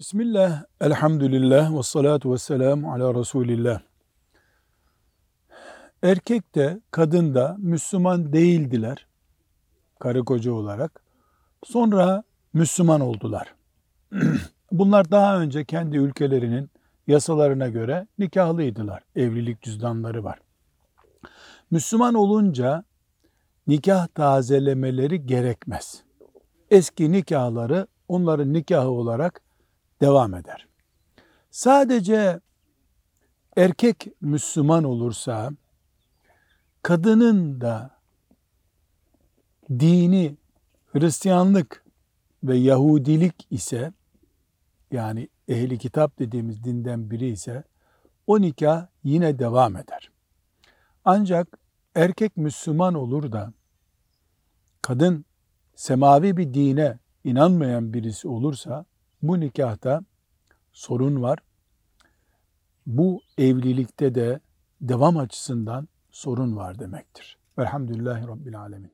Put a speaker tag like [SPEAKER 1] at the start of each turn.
[SPEAKER 1] Bismillah, elhamdülillah ve salatu ve selamu ala Resulillah. Erkek de kadın da Müslüman değildiler karı koca olarak. Sonra Müslüman oldular. Bunlar daha önce kendi ülkelerinin yasalarına göre nikahlıydılar. Evlilik cüzdanları var. Müslüman olunca nikah tazelemeleri gerekmez. Eski nikahları onların nikahı olarak devam eder. Sadece erkek Müslüman olursa kadının da dini Hristiyanlık ve Yahudilik ise yani ehli kitap dediğimiz dinden biri ise o nikah yine devam eder. Ancak erkek Müslüman olur da kadın semavi bir dine inanmayan birisi olursa bu nikahta sorun var. Bu evlilikte de devam açısından sorun var demektir. Velhamdülillahi Rabbil Alemin.